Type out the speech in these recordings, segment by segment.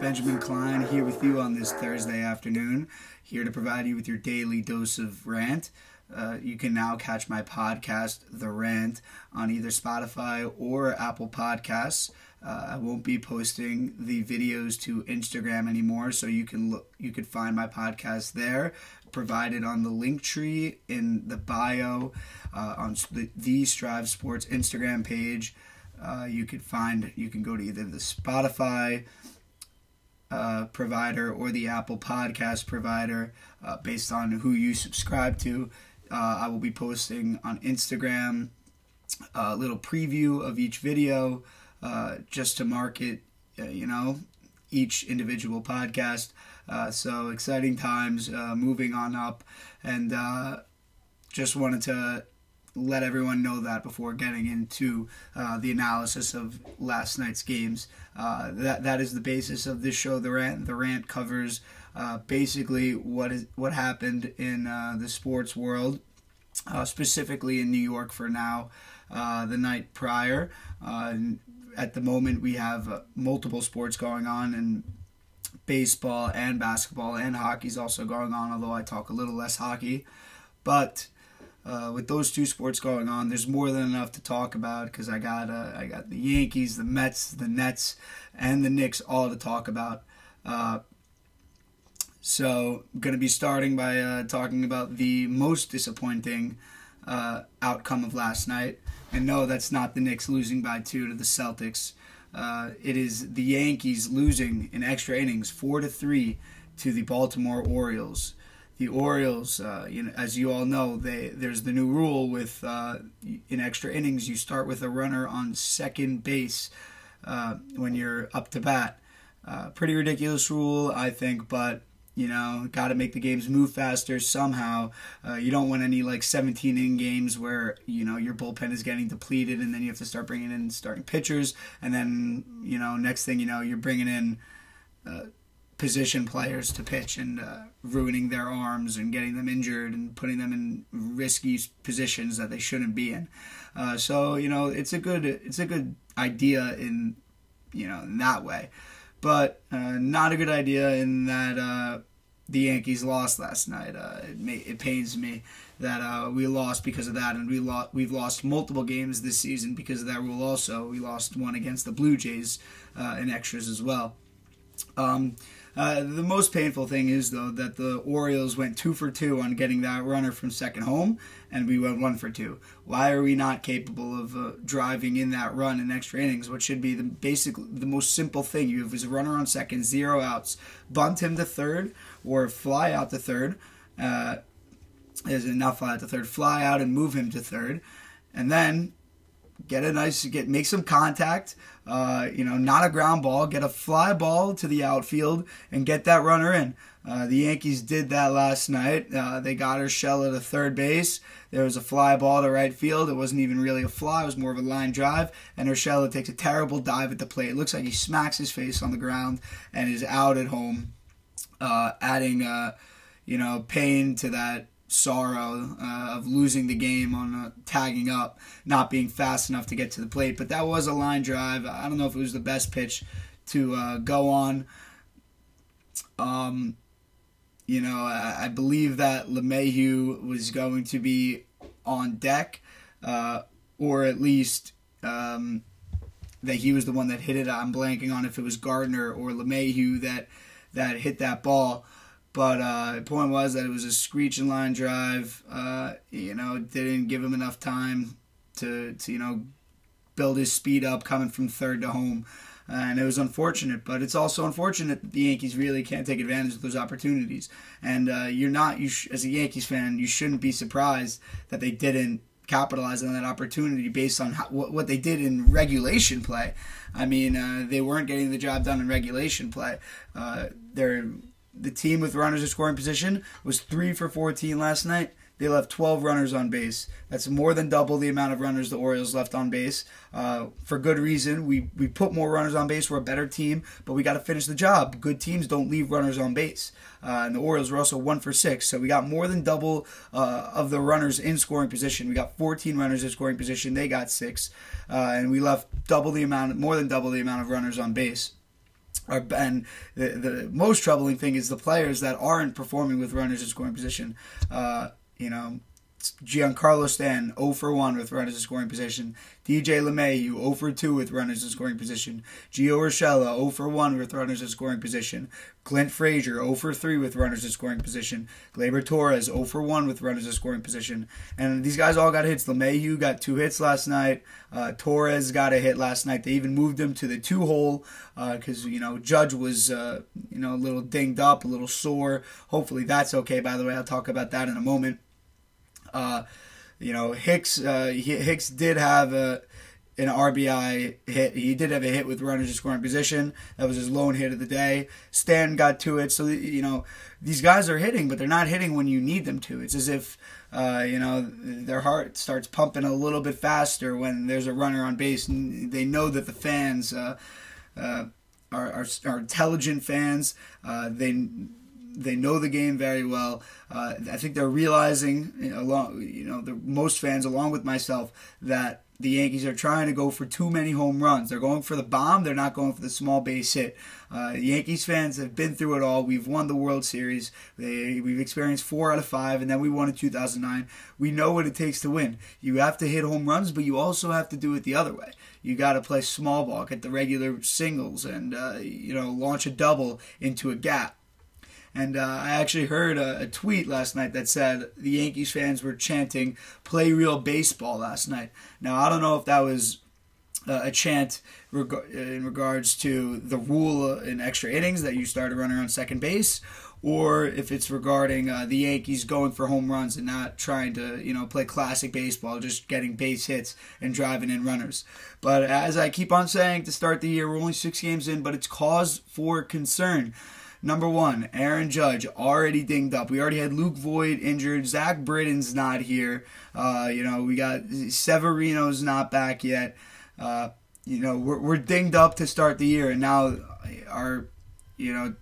Benjamin Klein here with you on this Thursday afternoon, here to provide you with your daily dose of rant. Uh, you can now catch my podcast, The Rant, on either Spotify or Apple Podcasts. Uh, I won't be posting the videos to Instagram anymore, so you can look, you could find my podcast there, provided on the link tree in the bio uh, on the, the Strive Sports Instagram page. Uh, you could find you can go to either the Spotify uh, provider or the Apple Podcast provider uh, based on who you subscribe to. Uh, I will be posting on Instagram a little preview of each video uh, just to market, uh, you know, each individual podcast. So exciting times, moving on up, and just wanted to let everyone know that before getting into uh, the analysis of last night's games. Uh, that that is the basis of this show. The rant the rant covers uh, basically what is what happened in uh, the sports world, uh, specifically in New York for now. Uh, the night prior, at the moment we have multiple sports going on and baseball and basketball and hockey is also going on. Although I talk a little less hockey, but uh, with those two sports going on, there's more than enough to talk about because I got uh, I got the Yankees, the Mets, the Nets, and the Knicks all to talk about. Uh, so, I'm going to be starting by uh, talking about the most disappointing uh, outcome of last night. And no, that's not the Knicks losing by two to the Celtics. Uh, it is the Yankees losing in extra innings, four to three, to the Baltimore Orioles the Orioles, uh, you know, as you all know, they there's the new rule with uh, in extra innings you start with a runner on second base uh, when you're up to bat. Uh, pretty ridiculous rule, I think, but you know, got to make the games move faster somehow. Uh, you don't want any like 17 in games where you know your bullpen is getting depleted and then you have to start bringing in starting pitchers, and then you know next thing you know you're bringing in uh, position players to pitch and uh, ruining their arms and getting them injured and putting them in risky positions that they shouldn't be in. Uh, so you know it's a good it's a good idea in you know in that way, but uh, not a good idea in that uh, the Yankees lost last night. Uh, it, may, it pains me that uh, we lost because of that, and we lo- we've lost multiple games this season because of that rule. Also, we lost one against the Blue Jays in extras as well. Um, uh, the most painful thing is, though, that the Orioles went two for two on getting that runner from second home, and we went one for two. Why are we not capable of uh, driving in that run in extra innings? What should be the basic, the most simple thing? You have is a runner on second, zero outs, bunt him to third, or fly out to third. Uh, is not fly out to third, fly out and move him to third, and then get a nice get make some contact. Uh, you know, not a ground ball, get a fly ball to the outfield and get that runner in. Uh, the Yankees did that last night. Uh, they got Urshela to third base. There was a fly ball to right field. It wasn't even really a fly. It was more of a line drive. And Urshela takes a terrible dive at the plate. It looks like he smacks his face on the ground and is out at home, uh, adding, uh, you know, pain to that sorrow uh, of losing the game on uh, tagging up, not being fast enough to get to the plate. But that was a line drive. I don't know if it was the best pitch to uh, go on. Um, you know, I, I, believe that LeMahieu was going to be on deck, uh, or at least um, that he was the one that hit it. I'm blanking on if it was Gardner or LeMahieu that that hit that ball. But uh, the point was that it was a screeching line drive. Uh, you know, didn't give him enough time to, to you know build his speed up coming from third to home. And it was unfortunate, but it's also unfortunate that the Yankees really can't take advantage of those opportunities. And uh, you're not, you sh- as a Yankees fan, you shouldn't be surprised that they didn't capitalize on that opportunity based on how, what, what they did in regulation play. I mean, uh, they weren't getting the job done in regulation play. Uh, they're the team with runners in scoring position was 3 for 14 last night. They left 12 runners on base. That's more than double the amount of runners the Orioles left on base. Uh, for good reason. We, we put more runners on base. We're a better team, but we got to finish the job. Good teams don't leave runners on base. Uh, and the Orioles were also 1 for 6. So we got more than double uh, of the runners in scoring position. We got 14 runners in scoring position. They got 6. Uh, and we left double the amount, more than double the amount of runners on base. Are and the, the most troubling thing is the players that aren't performing with runners in scoring position. Uh, you know, Giancarlo Stanton 0 for 1 with runners in scoring position. DJ LeMahieu 0 for 2 with runners in scoring position. Gio Urshela 0 for 1 with runners in scoring position. Clint Frazier 0 for 3 with runners in scoring position. Gleyber Torres 0 for 1 with runners in scoring position. And these guys all got hits. LeMahieu got two hits last night. Uh, Torres got a hit last night. They even moved him to the two hole because, uh, you know, Judge was, uh, you know, a little dinged up, a little sore. Hopefully that's okay, by the way. I'll talk about that in a moment. Uh, you know, Hicks uh, Hicks did have a an RBI hit. He did have a hit with runners in scoring position. That was his lone hit of the day. Stan got to it. So you know, these guys are hitting, but they're not hitting when you need them to. It's as if uh, you know their heart starts pumping a little bit faster when there's a runner on base, and they know that the fans. Uh, uh, are, are, are, intelligent fans. Uh, they they know the game very well. Uh, I think they're realizing, you know, along, you know, the most fans, along with myself, that the Yankees are trying to go for too many home runs. They're going for the bomb. They're not going for the small base hit. Uh, Yankees fans have been through it all. We've won the World Series. They, we've experienced four out of five, and then we won in 2009. We know what it takes to win. You have to hit home runs, but you also have to do it the other way. You got to play small ball, get the regular singles, and uh, you know launch a double into a gap. And uh, I actually heard a, a, tweet last night that said the Yankees fans were chanting "Play real baseball" last night. Now I don't know if that was uh, a chant reg- in regards to the rule in extra innings that you start a runner on second base, or if it's regarding uh, the Yankees going for home runs and not trying to, you know, play classic baseball, just getting base hits and driving in runners. But as I keep on saying to start the year, we're only six games in, but it's cause for concern. Number one, Aaron Judge already dinged up. We already had Luke Voit injured. Zach Britton's not here. Uh, you know, we got Severino's not back yet. Uh, you know, we're, we're dinged up to start the year, and now our, you know,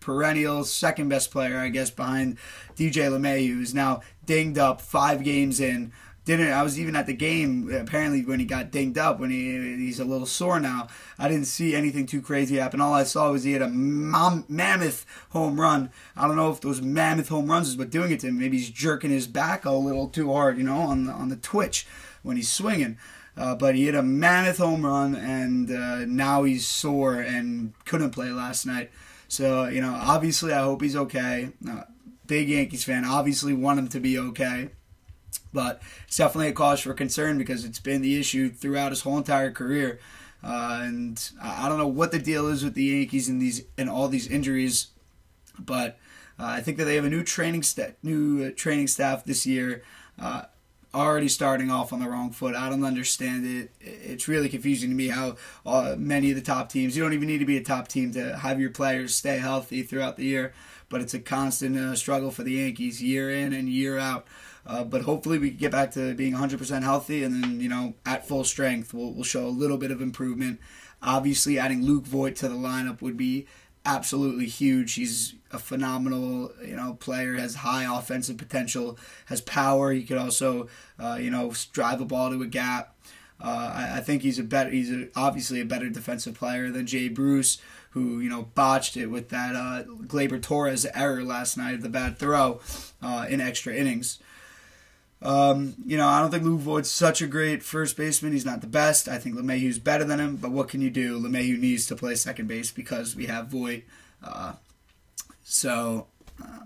perennial second best player, I guess, behind DJ LeMay, who's now dinged up five games in didn't I was even at the game apparently when he got dinged up when he he's a little sore now. I didn't see anything too crazy happen. All I saw was he had a mom, mammoth home run. I don't know if those mammoth home runs is what doing it to him. Maybe he's jerking his back a little too hard, you know, on the, on the twitch when he's swinging. Uh, but he hit a mammoth home run, and uh, now he's sore and couldn't play last night. So you know, obviously, I hope he's okay. Uh, big Yankees fan, obviously want him to be okay. But it's definitely a cause for concern because it's been the issue throughout his whole entire career. Uh, and I don't know what the deal is with the Yankees and these and all these injuries, but uh, I think that they have a new training st- new uh, training staff this year. Uh, already starting off on the wrong foot. I don't understand it. It's really confusing to me how uh, many of the top teams. You don't even need to be a top team to have your players stay healthy throughout the year, but it's a constant uh, struggle for the Yankees year in and year out. Uh, but hopefully we can get back to being 100% healthy and then, you know, at full strength, we'll, we'll show a little bit of improvement. Obviously, adding Luke Voit to the lineup would be absolutely huge. He's a phenomenal, you know, player. Has high offensive potential. Has power. He could also, uh, you know, drive a ball to a gap. Uh, I, I, think he's a better. He's a, obviously a better defensive player than Jay Bruce, who you know botched it with that uh, Gleyber Torres error last night, of the bad throw uh, in extra innings. Um, you know, I don't think Luke Voit's such a great first baseman. He's not the best. I think LeMahieu's better than him, but what can you do? LeMahieu needs to play second base because we have Voit. Uh, so uh,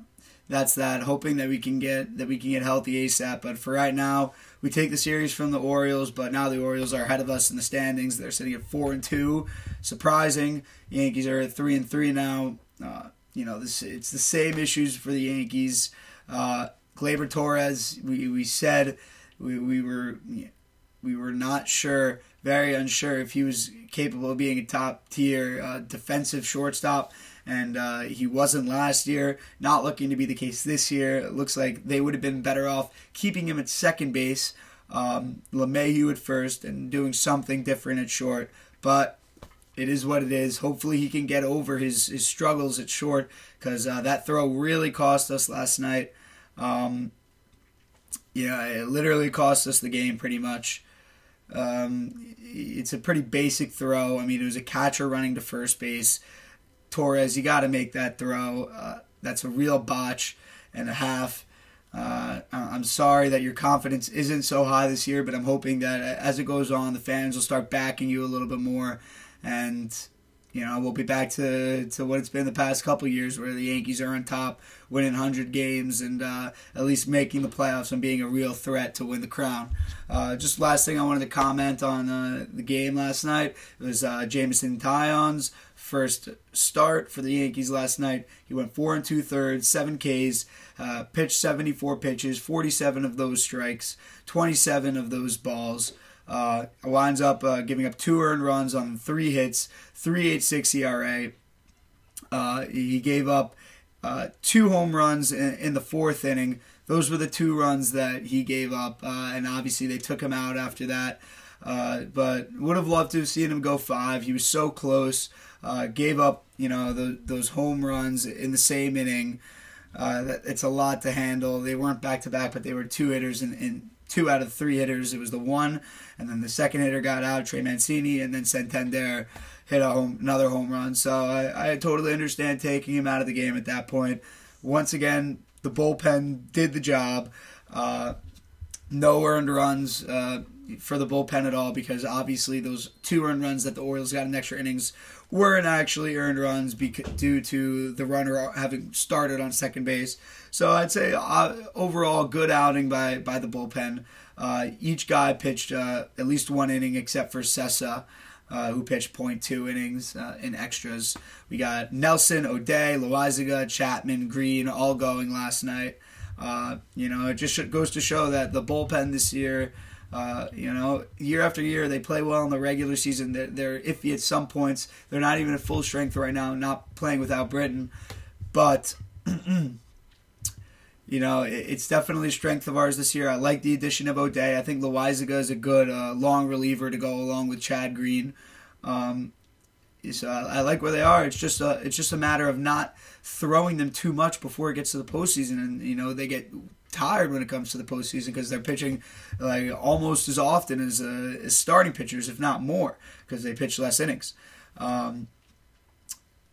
that's that. Hoping that we can get that we can get healthy ASAP. But for right now, we take the series from the Orioles. But now the Orioles are ahead of us in the standings. They're sitting at four and two. Surprising. Yankees are at three and three now. Uh, you know, this it's the same issues for the Yankees. Uh, Gleyber Torres, we, we said we, we were we were not sure, very unsure if he was capable of being a top tier uh, defensive shortstop, and uh, he wasn't last year. Not looking to be the case this year. It looks like they would have been better off keeping him at second base, um, at first, and doing something different at short. But it is what it is. Hopefully, he can get over his, his struggles at short because uh, that throw really cost us last night. Um, yeah, it literally cost us the game pretty much. Um, it's a pretty basic throw. I mean, it was a catcher running to first base. Torres, you got to make that throw. Uh, that's a real botch and a half. Uh, I'm sorry that your confidence isn't so high this year, but I'm hoping that as it goes on, the fans will start backing you a little bit more, and you know we'll be back to, to what it's been the past couple years, where the Yankees are on top, winning 100 games, and uh, at least making the playoffs and being a real threat to win the crown. Uh, just last thing I wanted to comment on uh, the game last night it was uh, Jameson Taillon's first start for the Yankees last night. He went four and two thirds, seven Ks, uh, pitched 74 pitches, 47 of those strikes, 27 of those balls. Uh, winds up uh, giving up two earned runs on three hits, 3.86 ERA. Uh, he gave up uh, two home runs in, in, the fourth inning. Those were the two runs that he gave up, uh, and obviously they took him out after that. Uh, but would have loved to have seen him go five. He was so close. Gave up, you know, the, those home runs in the same inning. Uh, it's a lot to handle. They weren't back to back, but they were two hitters and, and two out of three hitters. It was the one, and then the second hitter got out, Trey Mancini, and then Santander hit home, another home run. So I, I totally understand taking him out of the game at that point. Once again, the bullpen did the job. Uh, no earned runs. Uh, for the bullpen at all because obviously those two earned runs that the Orioles got in extra innings weren't actually earned runs due to the runner having started on second base. So I'd say uh, overall good outing by by the bullpen. Uh, each guy pitched uh, at least one inning except for Cessa. Uh, who pitched 0.2 innings uh, in extras. We got Nelson, O'Day, Loaisiga, Chapman, Green all going last night. Uh, you know, it just goes to show that the bullpen this year uh, you know, year after year, they play well in the regular season. They're, they're iffy at some points. They're not even at full strength right now, not playing without Britton. But, you know, it, it's definitely a strength of ours this year. I like the addition of O'Day. I think Loaisiga is a good uh, long reliever to go along with Chad Green. Um, so I, I, like where they are. It's just a, it's just a matter of not throwing them too much before it gets to the postseason, and you know they get tired when it comes to the postseason because they're pitching like almost as often as, uh, as starting pitchers, if not more, because they pitch less innings. Um,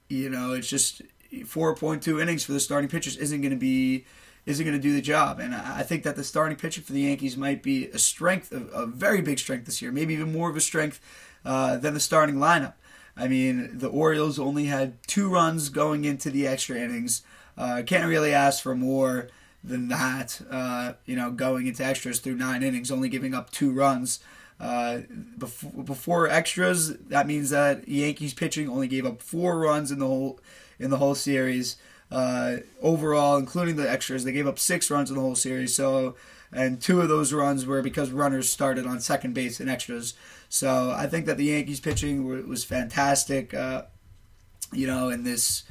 you know, it's just 4.2 innings for the starting pitchers isn't going to be isn't going to do the job. And I think that the starting pitcher for the Yankees might be a strength, a, very big strength this year, maybe even more of a strength uh, than the starting lineup. I mean, the Orioles only had two runs going into the extra innings. Uh, can't really ask for more than that. Uh, you know, going into extras through nine innings, only giving up two runs. Uh, before, before extras, that means that Yankees pitching only gave up four runs in the whole in the whole series. Uh, overall, including the extras, they gave up six runs in the whole series. So, and two of those runs were because runners started on second base in extras. So, I think that the Yankees pitching was fantastic. Uh, you know, in this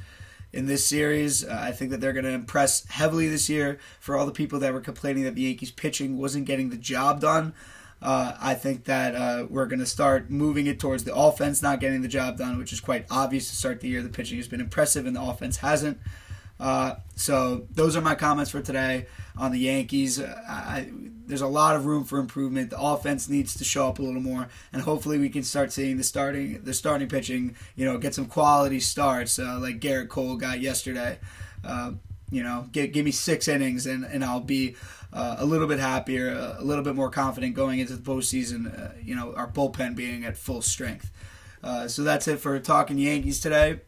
in this series. Uh, I think that they're going to impress heavily this year. For all the people that were complaining that the Yankees pitching wasn't getting the job done, uh, I think that uh, we're going to start moving it towards the offense not getting the job done, which is quite obvious to start the year. The pitching has been impressive and the offense hasn't. Uh, so those are my comments for today on the Yankees. I, there's a lot of room for improvement. The offense needs to show up a little more, and hopefully we can start seeing the starting the starting pitching. You know, get some quality starts uh, like Gerrit Cole got yesterday. Uh, you know, get, give me six innings, and, and I'll be uh, a little bit happier, a little bit more confident going into the postseason. Uh, you know, our bullpen being at full strength. Uh, so that's it for talking Yankees today.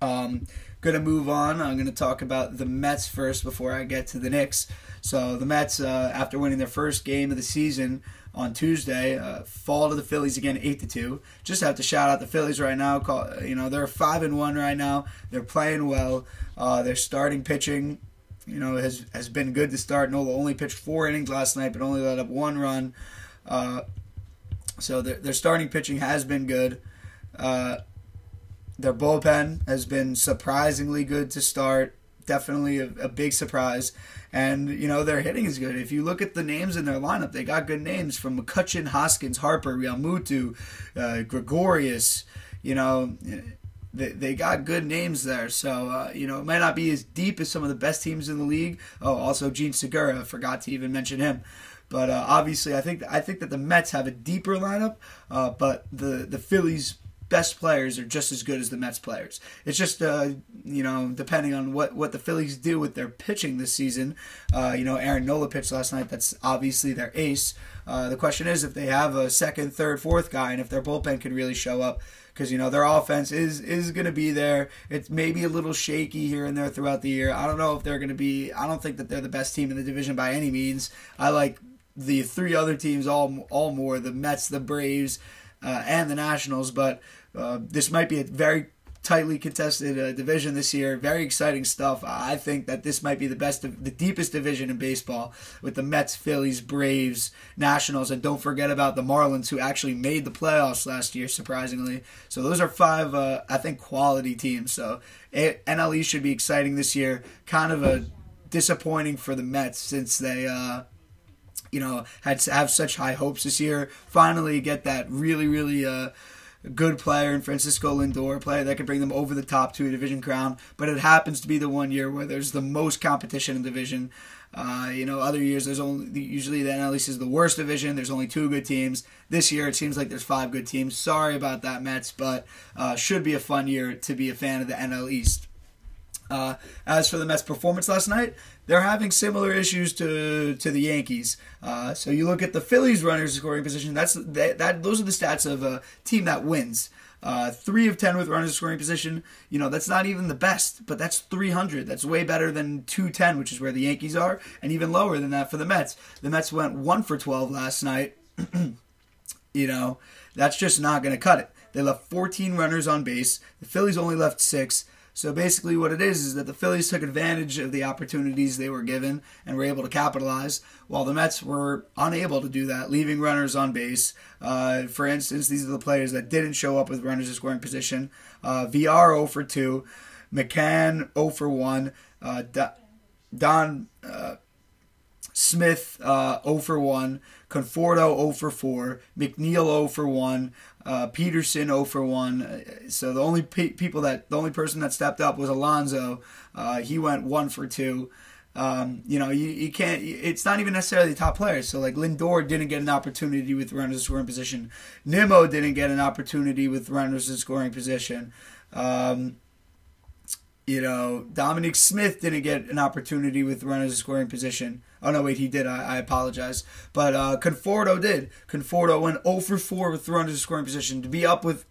Um, gonna move on. I'm gonna talk about the Mets first before I get to the Knicks. So the Mets, uh, after winning their first game of the season on Tuesday, uh, fall to the Phillies again, eight to two. Just have to shout out the Phillies right now. Call, you know they're five and one right now. They're playing well. Uh, their starting pitching, you know, has has been good to start. Nola only pitched four innings last night, but only let up one run. Uh, so their, their starting pitching has been good. Uh, their bullpen has been surprisingly good to start. Definitely a, a big surprise. And, you know, their hitting is good. If you look at the names in their lineup, they got good names from McCutchen, Hoskins, Harper, Realmuto, uh, Gregorius. You know, they, they got good names there. So, uh, you know, it might not be as deep as some of the best teams in the league. Oh, also Jean Segura, forgot to even mention him. But uh, obviously, I think I think that the Mets have a deeper lineup, uh, but the the Phillies best players are just as good as the Mets players. It's just uh, you know depending on what what the Phillies do with their pitching this season. Uh, you know, Aaron Nola pitched last night. That's obviously their ace. Uh, the question is if they have a second, third, fourth guy, and if their bullpen can really show up. Because you know their offense is is going to be there. It's maybe a little shaky here and there throughout the year. I don't know if they're going to be. I don't think that they're the best team in the division by any means. I like the three other teams all all more the Mets, the Braves, uh, and the Nationals. But uh, this might be a very tightly contested uh, division this year. Very exciting stuff. I think that this might be the best, the deepest division in baseball with the Mets, Phillies, Braves, Nationals, and don't forget about the Marlins, who actually made the playoffs last year, surprisingly. So those are five, uh, I think, quality teams. So NLE should be exciting this year. Kind of a disappointing for the Mets since they. Uh, you know, had to have such high hopes this year. Finally, get that really, really uh, good player in Francisco Lindor, player that could bring them over the top to a division crown. But it happens to be the one year where there's the most competition in division. Uh, you know, other years there's only usually the NL East is the worst division. There's only two good teams. This year it seems like there's five good teams. Sorry about that, Mets, but uh, should be a fun year to be a fan of the NL East. Uh, as for the Mets' performance last night, they're having similar issues to to the Yankees. Uh, so you look at the Phillies' runners scoring position. That's that, that those are the stats of a team that wins. Uh, three of ten with runners scoring position. You know that's not even the best, but that's 300. That's way better than 210, which is where the Yankees are, and even lower than that for the Mets. The Mets went one for 12 last night. you know that's just not going to cut it. They left 14 runners on base. The Phillies only left six. So basically, what it is is that the Phillies took advantage of the opportunities they were given and were able to capitalize, while the Mets were unable to do that, leaving runners on base. Uh, for instance, these are the players that didn't show up with runners in scoring position. Uh, Villar 0 for 2, McCann 0 for 1, uh, Dom uh, Smith uh, 0 for 1, Conforto 0 for 4, McNeil 0 for 1, uh, Peterson 0 for 1. So the only pe- people that the only person that stepped up was Alonso. Uh, he went 1 for 2. Um, you know, you, you can't. It's not even necessarily top players. So like Lindor didn't get an opportunity with runners in scoring position. Nimmo didn't get an opportunity with runners in scoring position. Um, you know, Dominic Smith didn't get an opportunity with runners in scoring position. Oh no, wait, he did. I, I apologize, but uh, Conforto did. Conforto went 0 for 4 with runners in scoring position. To be up with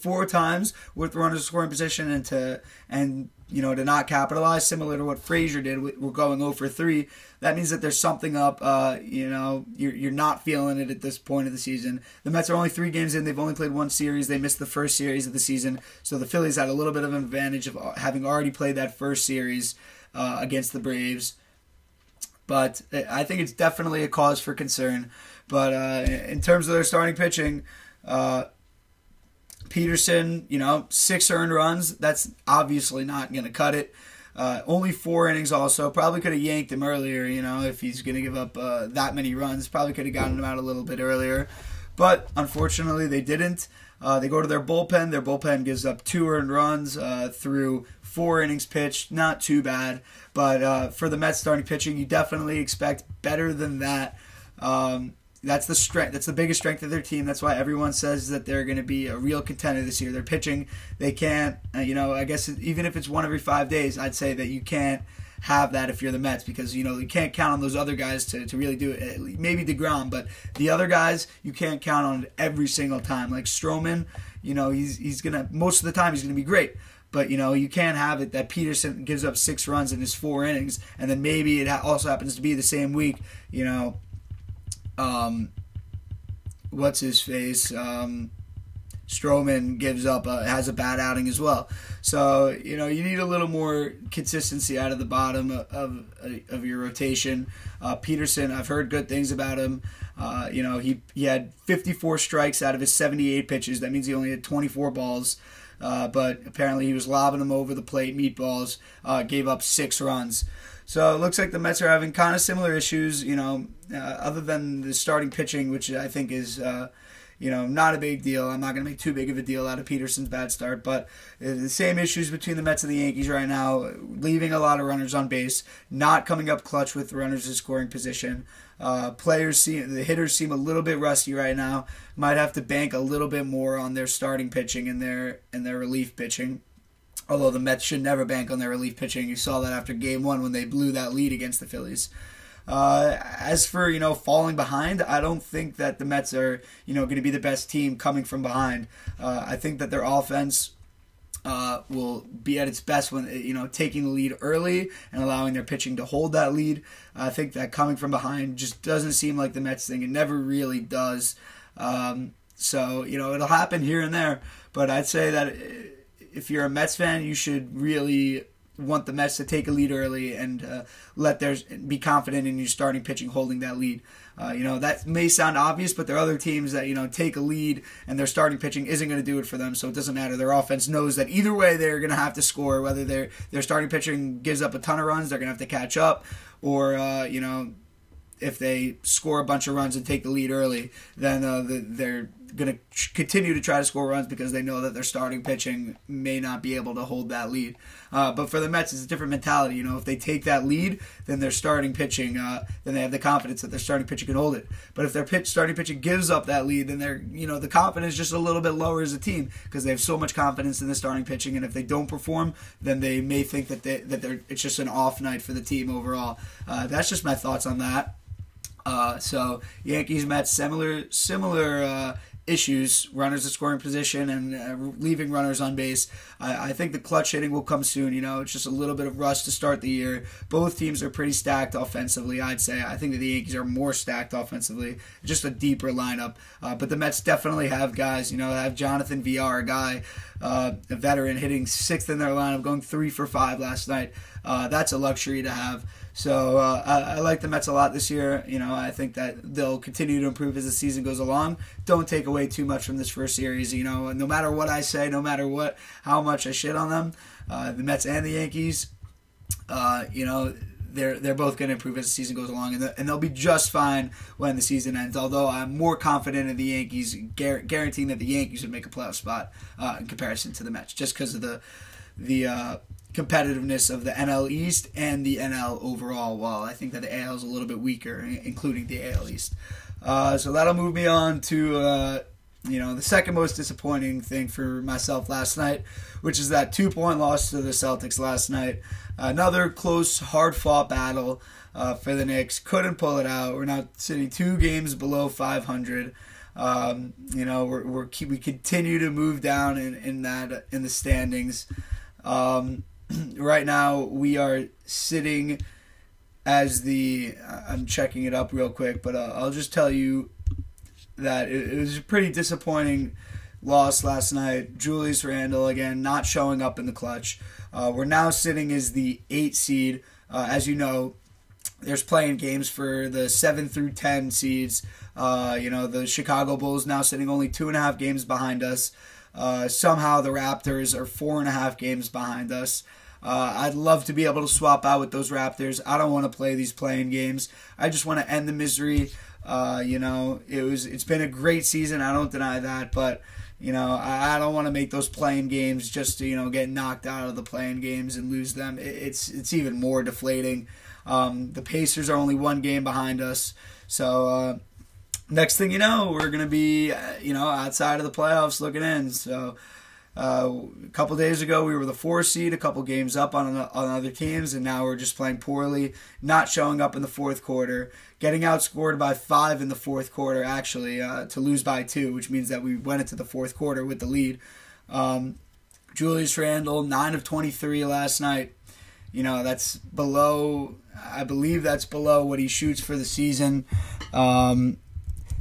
four times with runners in scoring position and to and you know to not capitalize, similar to what Frazier did. We're going 0 for 3. That means that there's something up. Uh, you know, you're you're not feeling it at this point of the season. The Mets are only three games in. They've only played one series. They missed the first series of the season, so the Phillies had a little bit of an advantage of having already played that first series uh, against the Braves but I think it's definitely a cause for concern. But uh, in terms of their starting pitching, uh, Peterson, you know, six earned runs. That's obviously not going to cut it. Uh, only four innings, also. Probably could have yanked him earlier, you know, if he's going to give up uh, that many runs. Probably could have gotten him out a little bit earlier. But unfortunately, they didn't. Uh, they go to their bullpen. Their bullpen gives up two earned runs uh, through four innings pitched. Not too bad. But uh, for the Mets starting pitching, you definitely expect better than that. Um, that's the strength. That's the biggest strength of their team. That's why everyone says that they're going to be a real contender this year. They're pitching. They can't. Uh, you know, I guess even if it's one every five days, I'd say that you can't have that if you're the Mets because you know you can't count on those other guys to, to really do it. Maybe Degrom, but the other guys you can't count on every single time. Like Stroman, you know he's he's gonna most of the time he's gonna be great. But you know you can't have it that Peterson gives up six runs in his four innings, and then maybe it also happens to be the same week. You know, um, what's his face? Um, Stroman gives up a, has a bad outing as well. So you know you need a little more consistency out of the bottom of of, of your rotation. Uh, Peterson, I've heard good things about him. Uh, you know he he had 54 strikes out of his 78 pitches. That means he only had 24 balls. Uh, but apparently he was lobbing them over the plate, meatballs, uh, gave up six runs. So it looks like the Mets are having kind of similar issues, you know, uh, other than the starting pitching, which I think is, uh, you know, not a big deal. I'm not going to make too big of a deal out of Peterson's bad start, but the same issues between the Mets and the Yankees right now, leaving a lot of runners on base, not coming up clutch with runners in scoring position. Uh, players seem the hitters seem a little bit rusty right now. Might have to bank a little bit more on their starting pitching and their and their relief pitching. Although the Mets should never bank on their relief pitching. You saw that after Game One when they blew that lead against the Phillies. Uh, as for you know falling behind, I don't think that the Mets are you know going to be the best team coming from behind. Uh, I think that their offense uh, will be at its best when you know taking the lead early and allowing their pitching to hold that lead. I think that coming from behind just doesn't seem like the Mets thing. It never really does. Um, so you know it'll happen here and there, but I'd say that if you're a Mets fan, you should really want the Mets to take a lead early and uh, let theirs be confident in your starting pitching holding that lead. Uh, you know that may sound obvious, but there are other teams that you know take a lead and their starting pitching isn't going to do it for them, so it doesn't matter. Their offense knows that either way they're going to have to score. Whether their their starting pitching gives up a ton of runs, they're going to have to catch up, or uh, you know if they score a bunch of runs and take the lead early, then uh, the, they're going to continue to try to score runs because they know that their starting pitching may not be able to hold that lead. Uh, but for the Mets, it's a different mentality. You know, if they take that lead, then their starting pitching, uh, then they have the confidence that their starting pitching can hold it. But if their pitch starting pitching gives up that lead, then they're you know the confidence just a little bit lower as a team because they have so much confidence in the starting pitching. And if they don't perform, then they may think that they that they're it's just an off night for the team overall. Uh, that's just my thoughts on that. Uh, so Yankees Mets similar similar uh, issues, runners in scoring position and uh, leaving runners on base. I, I, think the clutch hitting will come soon. You know, it's just a little bit of rust to start the year. Both teams are pretty stacked offensively, I'd say. I think that the Yankees are more stacked offensively, just a deeper lineup. Uh, but the Mets definitely have guys. You know, have Jonathan Villar, a guy, uh, a veteran, hitting sixth in their lineup, going three for five last night. Uh, that's a luxury to have. So uh, I, I, like the Mets a lot this year. You know, I think that they'll continue to improve as the season goes along. Don't take away too much from this first series. You know, no matter what I say, no matter what how much I shit on them, uh, the Mets and the Yankees, uh, you know, they're they're both going to improve as the season goes along, and, the, and they'll be just fine when the season ends. Although I'm more confident in the Yankees, gar- guaranteeing that the Yankees would make a playoff spot uh, in comparison to the Mets, just because of the the uh, competitiveness of the NL East and the NL overall. While I think that the AL is a little bit weaker, including the AL East. Uh, so that'll move me on to uh, you know the second most disappointing thing for myself last night, which is that two point loss to the Celtics last night. Another close, hard fought battle uh, for the Knicks. Couldn't pull it out. We're now sitting two games below 500. Um, you know, we're, we're, we continue to move down in, in that in the standings. Um, right now we are sitting as the I'm checking it up real quick, but uh, I'll just tell you that it, it, was a pretty disappointing loss last night. Julius Randle again not showing up in the clutch. Uh, we're now sitting as the eight seed. Uh, as you know, there's play-in games for the seven through ten seeds. Uh, you know the Chicago Bulls now sitting only two and a half games behind us. Uh, somehow the Raptors are four and a half games behind us. Uh, I'd love to be able to swap out with those Raptors. I don't want to play these play-in games. I just want to end the misery. Uh, you know, it was it's been a great season. I don't deny that, but you know, I, I don't want to make those play-in games just to you know get knocked out of the play-in games and lose them. It, it's it's even more deflating. Um, the Pacers are only one game behind us, so uh, next thing you know, we're gonna be uh, you know outside of the playoffs looking in. So. Uh, a couple days ago, we were the four seed, a couple games up on, on other teams, and now we're just playing poorly, not showing up in the fourth quarter, getting outscored by five in the fourth quarter, actually, uh, to lose by two, which means that we went into the fourth quarter with the lead. Um, Julius Randle, 9 of 23 last night. You know, that's below, I believe that's below what he shoots for the season. Um,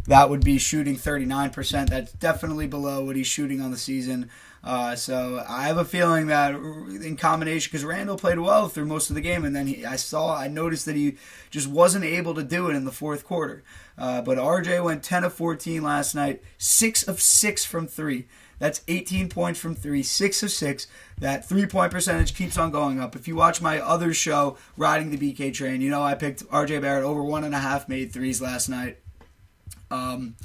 that would be shooting 39%. That's definitely below what he's shooting on the season. Uh, so I have a feeling that in combination, because Randle played well through most of the game, and then he, I saw, I noticed that he just wasn't able to do it in the fourth quarter. Uh, but RJ went 10 of 14 last night, 6 of 6 from 3. That's 18 points from 3, 6 of 6. That three point percentage keeps on going up. If you watch my other show, Riding the BK Train, you know I picked RJ Barrett over one and a half made threes last night. Um,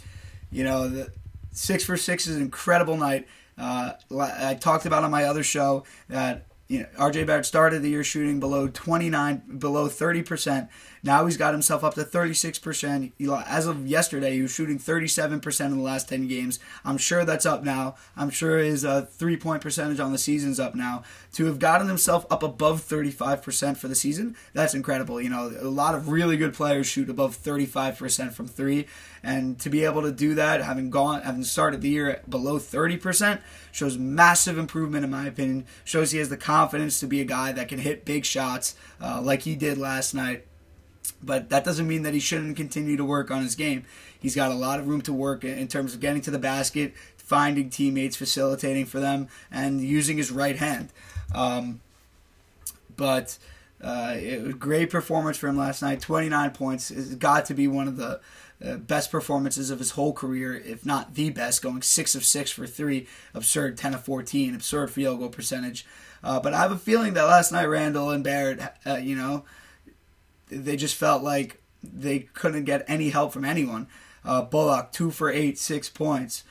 you know, the, six for six is an incredible night. Uh, I talked about on my other show that you know, RJ Barrett started the year shooting below 29, below 30%. Now he's got himself up to 36%. As of yesterday, he was shooting 37% in the last 10 games. I'm sure that's up now. I'm sure his uh, three point percentage on the season's up now. To have gotten himself up above 35% for the season, that's incredible. You know, a lot of really good players shoot above 35% from three. And to be able to do that, having gone, having started the year below 30%, shows massive improvement in my opinion. Shows he has the confidence to be a guy that can hit big shots uh, like he did last night. But that doesn't mean that he shouldn't continue to work on his game. He's got a lot of room to work in terms of getting to the basket, finding teammates, facilitating for them, and using his right hand. Um, but uh, it was great performance for him last night. 29 points. It's got to be one of the uh, best performances of his whole career, if not the best, going 6 of 6 for 3, absurd 10 of 14, absurd field goal percentage. Uh, but I have a feeling that last night Randle and Barrett, uh, you know, they just felt like they couldn't get any help from anyone. Uh, Bullock, 2 for 8, 6 points.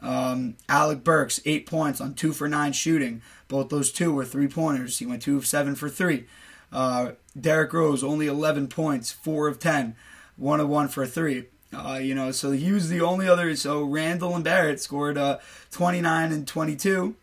Um, Alec Burks, 8 points on 2 for 9 shooting. Both those two were three pointers. He went 2 of 7 for 3. Uh, Derrick Rose, only 11 points, 4 of 10, 1 of 1 for 3. Uh, you know, so he was the only other. So Randle and Barrett scored uh, 29 and 22.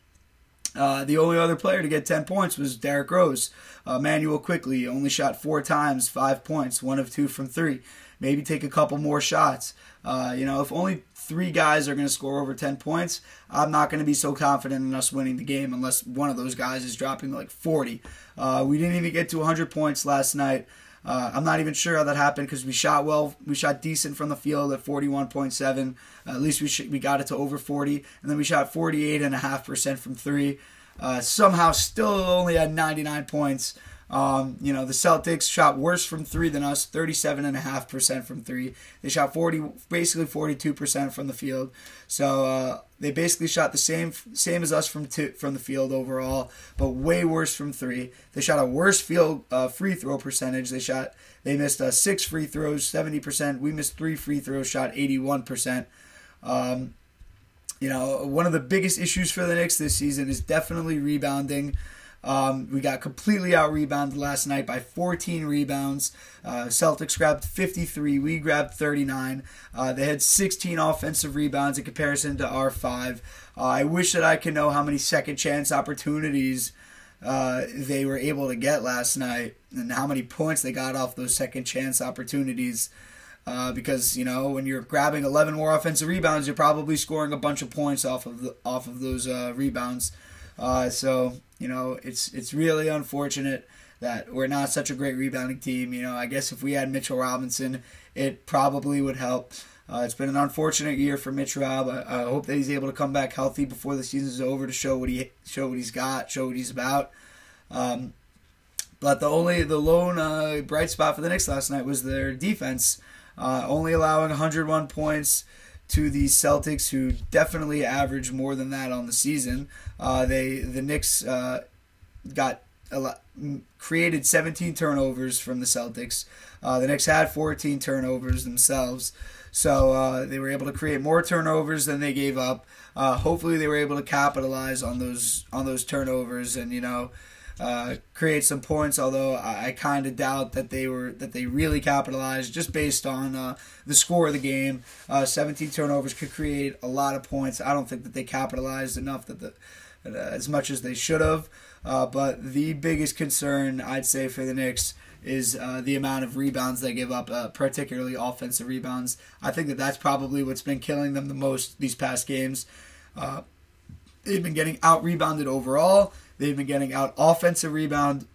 Uh, the only other player to get 10 points was Derrick Rose. Uh, Immanuel Quickley only shot four times, five points, one of two from three. Maybe take a couple more shots. Uh, you know, if only three guys are going to score over 10 points, I'm not going to be so confident in us winning the game unless one of those guys is dropping like 40. Uh, we didn't even get to 100 points last night. Uh, I'm not even sure how that happened because we shot well. We shot decent from the field at 41.7. Uh, at least we sh- we got it to over 40, and then we shot 48.5% from three. Uh, somehow, still only had 99 points. Um, you know, the Celtics shot worse from three than us, 37.5% from three. They shot 40, basically 42% from the field. So uh, they basically shot the same same as us from from the field overall, but way worse from three. They shot a worse field uh, free throw percentage. They shot they missed uh, six free throws, 70%. We missed three free throws, shot 81%. Um, you know, one of the biggest issues for the Knicks this season is definitely rebounding. Um, we got completely out rebounded last night by 14 rebounds. Uh, Celtics grabbed 53. We grabbed 39. Uh, they had 16 offensive rebounds in comparison to our five. Uh, I wish that I could know how many second chance opportunities uh, they were able to get last night and how many points they got off those second chance opportunities. Uh, because you know when you're grabbing 11 more offensive rebounds, you're probably scoring a bunch of points off of the, off of those uh, rebounds. Uh, so you know it's it's really unfortunate that we're not such a great rebounding team. You know, I guess if we had Mitchell Robinson, it probably would help. Uh, it's been an unfortunate year for Mitch Rob. I, I, hope that he's able to come back healthy before the season is over to show what he show what he's got, show what he's about. Um, but the only the lone uh, bright spot for the Knicks last night was their defense, uh, only allowing 101 points to the Celtics, who definitely averaged more than that on the season. Uh, they the Knicks uh, got a lot, created 17 turnovers from the Celtics. Uh, the Knicks had 14 turnovers themselves, so uh, they were able to create more turnovers than they gave up. Uh, hopefully, they were able to capitalize on those on those turnovers and you know uh, create some points. Although I, I kind of doubt that they were that they really capitalized just based on uh, the score of the game. Uh, 17 turnovers could create a lot of points. I don't think that they capitalized enough that the as much as they should have. Uh, but the biggest concern I'd say for the Knicks is uh, the amount of rebounds they give up, uh, particularly offensive rebounds. I think that that's probably what's been killing them the most these past games. Uh, they've been getting out rebounded overall. They've been getting out offensive rebound.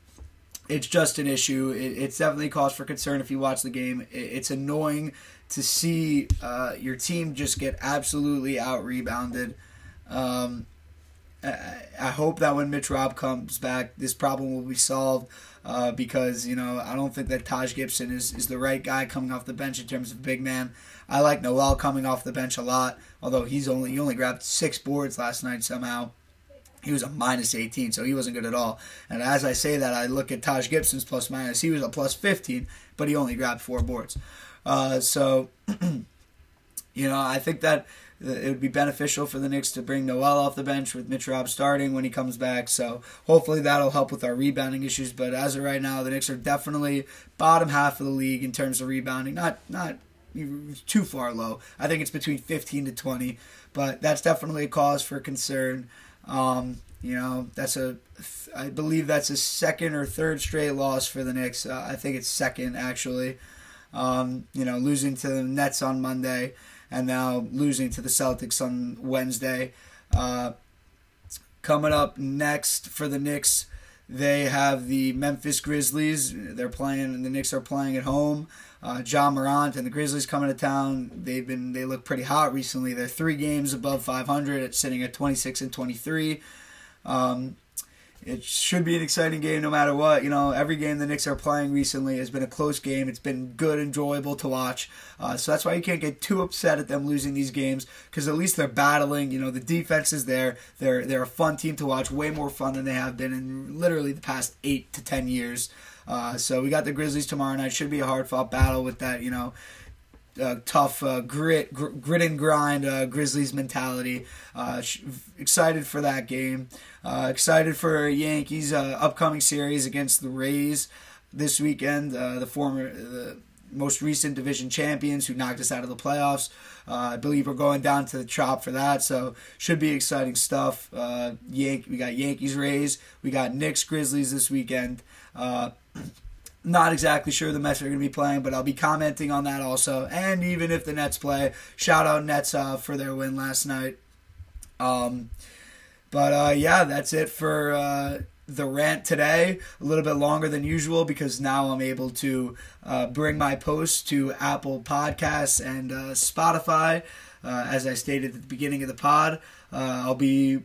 It's just an issue. It, it's definitely cause for concern if you watch the game. It, it's annoying to see uh, your team just get absolutely out rebounded. Um, I hope that when Mitch Rob comes back, this problem will be solved. Uh, because you know I don't think that Taj Gibson is, is the right guy coming off the bench in terms of big man. I like Noel coming off the bench a lot, although he's only he only grabbed six boards last night somehow. He was a minus 18, so he wasn't good at all. And as I say that, I look at Taj Gibson's plus minus. He was a plus 15, but he only grabbed four boards. Uh, so, you know, I think that it would be beneficial for the Knicks to bring Noel off the bench with Mitch Rob starting when he comes back. So hopefully that'll help with our rebounding issues. But as of right now, the Knicks are definitely bottom half of the league in terms of rebounding. Not not too far low. I think it's between 15 to 20, but that's definitely a cause for concern. Um, you know, that's a, I believe that's a second or third straight loss for the Knicks. Uh, I think it's second actually. Um, you know, losing to the Nets on Monday and now losing to the Celtics on Wednesday. Uh, coming up next for the Knicks, they have the Memphis Grizzlies. They're playing, the Knicks are playing at home. Uh, Ja Morant and the Grizzlies coming to town. They've been they look pretty hot recently. They're three games above 500. It's sitting at 26 and 23. Um, it should be an exciting game no matter what. You know, every game the Knicks are playing recently has been a close game. It's been good, enjoyable to watch. Uh, so that's why you can't get too upset at them losing these games because at least they're battling. You know, the defense is there. They're they're a fun team to watch, way more fun than they have been in literally the past eight to ten years. Uh, so we got the Grizzlies tomorrow night. Should be a hard fought battle with that. You know, uh, tough uh, grit, gr- grit and grind uh, Grizzlies mentality. Uh, sh- excited for that game. Uh, excited for Yankees upcoming series against the Rays this weekend. the former, most recent division champions who knocked us out of the playoffs. I believe we're going down to the Trop for that, so should be exciting stuff. Yank, we got Yankees Rays, we got Knicks Grizzlies this weekend. Not exactly sure the Mets are going to be playing, but I'll be commenting on that also. And even if the Nets play, shout out Nets uh, for their win last night. Um, but uh, yeah, that's it for uh, the rant today. A little bit longer than usual because now I'm able to uh, bring my posts to Apple Podcasts and uh, Spotify. Uh, as I stated at the beginning of the pod, uh, I'll be,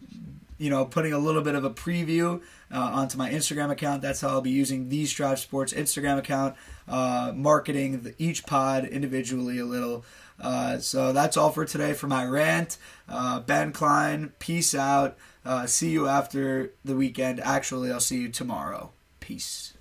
you know, putting a little bit of a preview uh, onto my Instagram account. That's how I'll be using the Strive Sports Instagram account, uh, marketing the, each pod individually a little. So that's all for today for my rant. Ben Klein, peace out. Uh, see you after the weekend. Actually, I'll see you tomorrow. Peace.